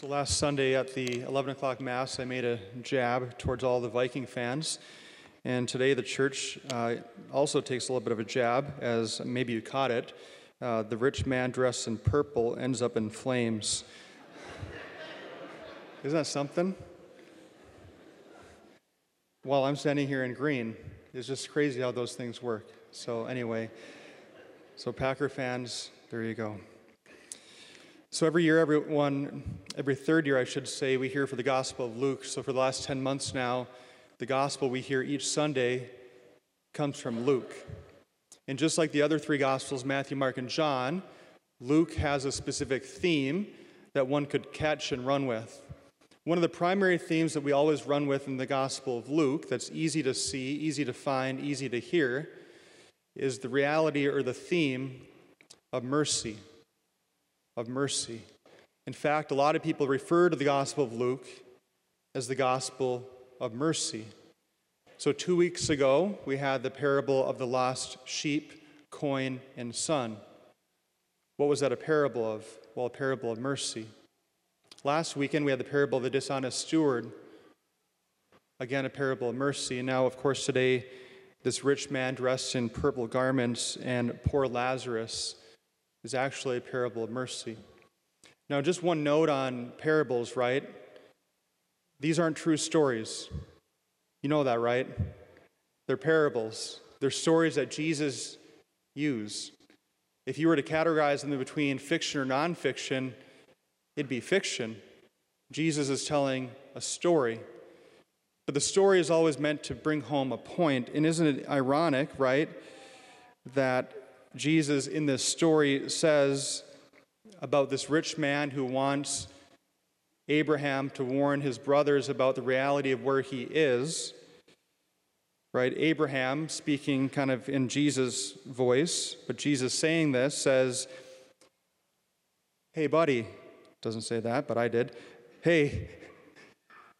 So last Sunday at the 11 o'clock Mass, I made a jab towards all the Viking fans. And today the church uh, also takes a little bit of a jab, as maybe you caught it. Uh, the rich man dressed in purple ends up in flames. Isn't that something? While I'm standing here in green, it's just crazy how those things work. So, anyway, so Packer fans, there you go. So every year, everyone, every third year, I should say, we hear for the Gospel of Luke. So for the last 10 months now, the Gospel we hear each Sunday comes from Luke. And just like the other three Gospels, Matthew, Mark, and John, Luke has a specific theme that one could catch and run with. One of the primary themes that we always run with in the Gospel of Luke, that's easy to see, easy to find, easy to hear, is the reality or the theme of mercy of mercy. In fact, a lot of people refer to the Gospel of Luke as the Gospel of mercy. So, two weeks ago, we had the parable of the lost sheep, coin, and son. What was that a parable of? Well, a parable of mercy. Last weekend, we had the parable of the dishonest steward. Again, a parable of mercy. And now, of course, today, this rich man dressed in purple garments and poor Lazarus is actually a parable of mercy. Now, just one note on parables, right? These aren't true stories. You know that, right? They're parables. They're stories that Jesus used. If you were to categorize them between fiction or nonfiction, it'd be fiction. Jesus is telling a story. But the story is always meant to bring home a point. And isn't it ironic, right, that Jesus in this story says about this rich man who wants Abraham to warn his brothers about the reality of where he is. Right? Abraham, speaking kind of in Jesus' voice, but Jesus saying this says, Hey, buddy, doesn't say that, but I did. Hey,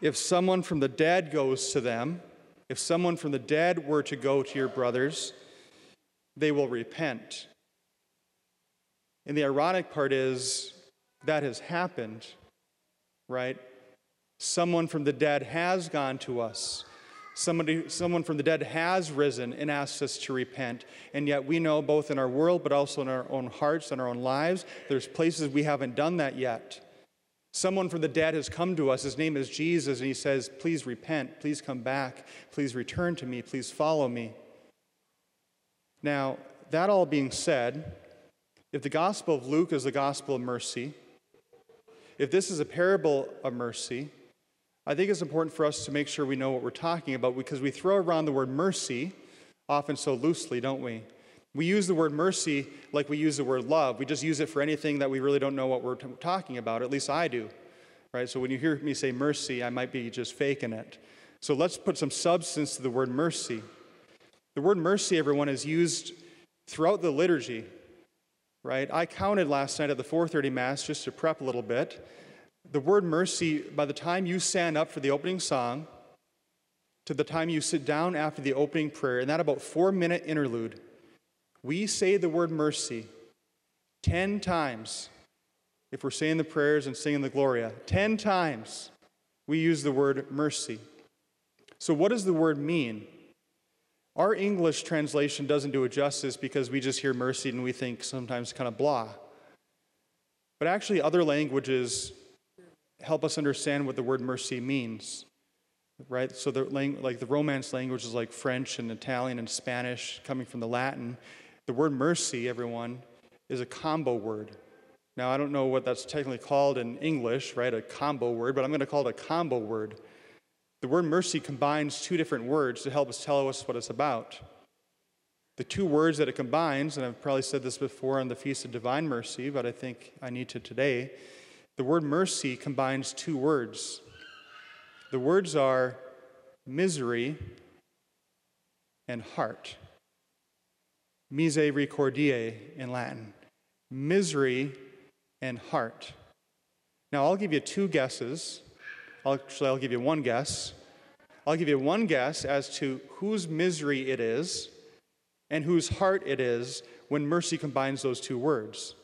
if someone from the dead goes to them, if someone from the dead were to go to your brothers, they will repent. And the ironic part is that has happened, right? Someone from the dead has gone to us. Somebody, someone from the dead has risen and asked us to repent. And yet we know both in our world, but also in our own hearts and our own lives, there's places we haven't done that yet. Someone from the dead has come to us. His name is Jesus, and he says, Please repent. Please come back. Please return to me. Please follow me. Now, that all being said, if the Gospel of Luke is the Gospel of mercy, if this is a parable of mercy, I think it's important for us to make sure we know what we're talking about because we throw around the word mercy often so loosely, don't we? We use the word mercy like we use the word love. We just use it for anything that we really don't know what we're t- talking about. At least I do. Right? So when you hear me say mercy, I might be just faking it. So let's put some substance to the word mercy. The word mercy, everyone, is used throughout the liturgy, right? I counted last night at the 4:30 Mass just to prep a little bit. The word mercy, by the time you stand up for the opening song, to the time you sit down after the opening prayer, in that about four minute interlude, we say the word mercy 10 times. If we're saying the prayers and singing the Gloria, 10 times we use the word mercy. So, what does the word mean? Our English translation doesn't do it justice because we just hear mercy and we think sometimes kind of blah. But actually, other languages help us understand what the word mercy means, right? So, the, like the Romance languages like French and Italian and Spanish, coming from the Latin, the word mercy, everyone, is a combo word. Now, I don't know what that's technically called in English, right? A combo word, but I'm going to call it a combo word. The word mercy combines two different words to help us tell us what it's about. The two words that it combines, and I've probably said this before on the Feast of Divine Mercy, but I think I need to today. The word mercy combines two words. The words are misery and heart. Misericordiae in Latin. Misery and heart. Now, I'll give you two guesses Actually, I'll give you one guess. I'll give you one guess as to whose misery it is and whose heart it is when mercy combines those two words.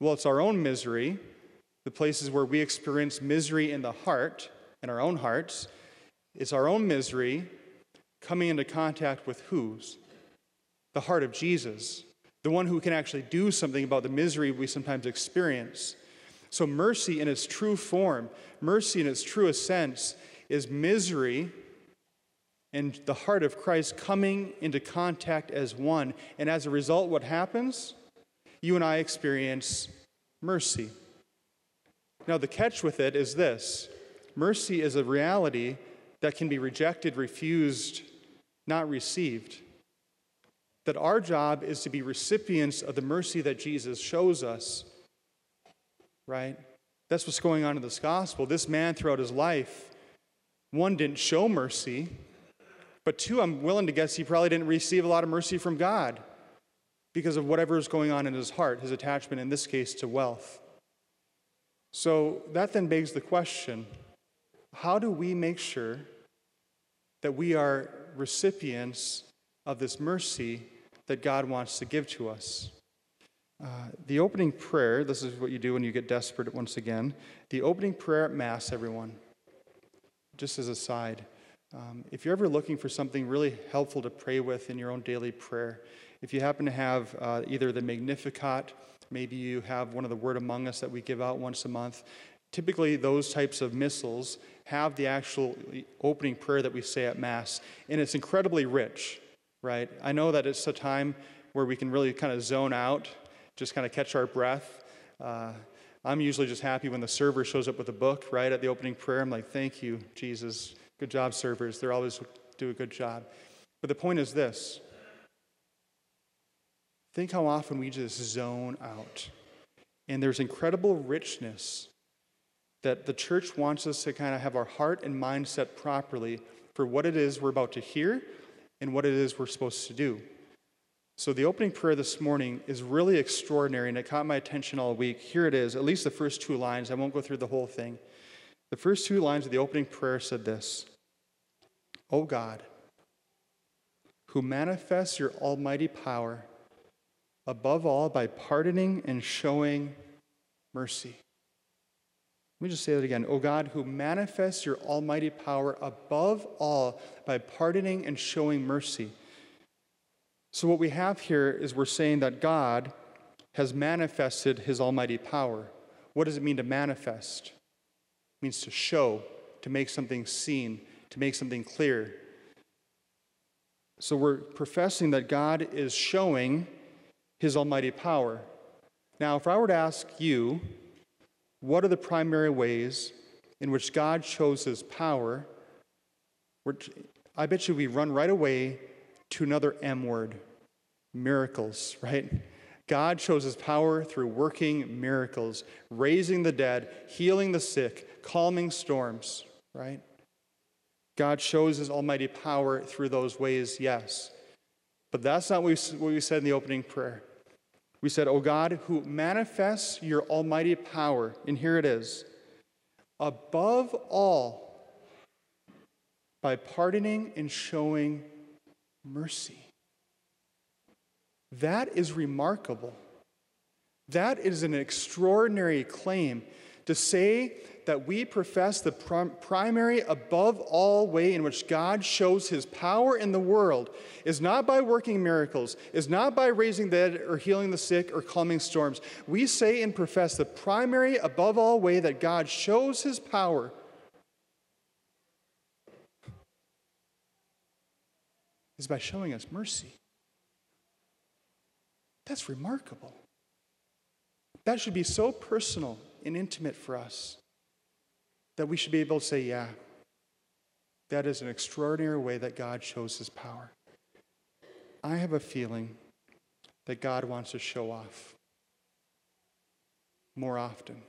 Well, it's our own misery the places where we experience misery in the heart, in our own hearts, It's our own misery coming into contact with whose? The heart of Jesus, the one who can actually do something about the misery we sometimes experience. So, mercy in its true form, mercy in its truest sense, is misery and the heart of Christ coming into contact as one. And as a result, what happens? You and I experience mercy. Now, the catch with it is this mercy is a reality that can be rejected, refused, not received. That our job is to be recipients of the mercy that Jesus shows us, right? That's what's going on in this gospel. This man, throughout his life, one, didn't show mercy, but two, I'm willing to guess he probably didn't receive a lot of mercy from God because of whatever is going on in his heart, his attachment in this case to wealth. So that then begs the question how do we make sure that we are recipients of this mercy that God wants to give to us? Uh, the opening prayer, this is what you do when you get desperate once again. The opening prayer at Mass, everyone, just as a side, um, if you're ever looking for something really helpful to pray with in your own daily prayer, if you happen to have uh, either the Magnificat Maybe you have one of the Word Among Us that we give out once a month. Typically, those types of missals have the actual opening prayer that we say at Mass, and it's incredibly rich, right? I know that it's a time where we can really kind of zone out, just kind of catch our breath. Uh, I'm usually just happy when the server shows up with a book right at the opening prayer. I'm like, thank you, Jesus. Good job, servers. They always do a good job. But the point is this Think how often we just zone out. And there's incredible richness that the church wants us to kind of have our heart and mind set properly for what it is we're about to hear and what it is we're supposed to do. So, the opening prayer this morning is really extraordinary, and it caught my attention all week. Here it is, at least the first two lines. I won't go through the whole thing. The first two lines of the opening prayer said this O God, who manifests your almighty power above all by pardoning and showing mercy. Let me just say that again. O God, who manifests your almighty power above all by pardoning and showing mercy. So, what we have here is we're saying that God has manifested his almighty power. What does it mean to manifest? It means to show, to make something seen, to make something clear. So, we're professing that God is showing his almighty power. Now, if I were to ask you, what are the primary ways in which God shows his power? I bet you we run right away to another M word miracles, right? God shows his power through working miracles, raising the dead, healing the sick, calming storms, right? God shows his almighty power through those ways, yes. But that's not what we said in the opening prayer. We said, O God, who manifests your almighty power, and here it is, above all, by pardoning and showing mercy. That is remarkable. That is an extraordinary claim to say that we profess the primary, above all way in which God shows his power in the world is not by working miracles, is not by raising the dead or healing the sick or calming storms. We say and profess the primary, above all way that God shows his power is by showing us mercy. That's remarkable. That should be so personal and intimate for us that we should be able to say, yeah, that is an extraordinary way that God shows his power. I have a feeling that God wants to show off more often.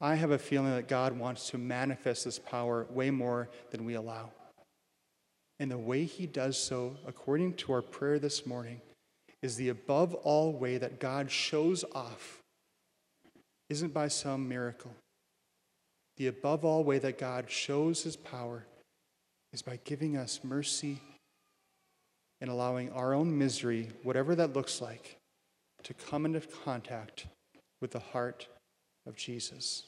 I have a feeling that God wants to manifest this power way more than we allow. And the way he does so, according to our prayer this morning, is the above all way that God shows off, isn't by some miracle the above all way that God shows his power is by giving us mercy and allowing our own misery, whatever that looks like, to come into contact with the heart of Jesus.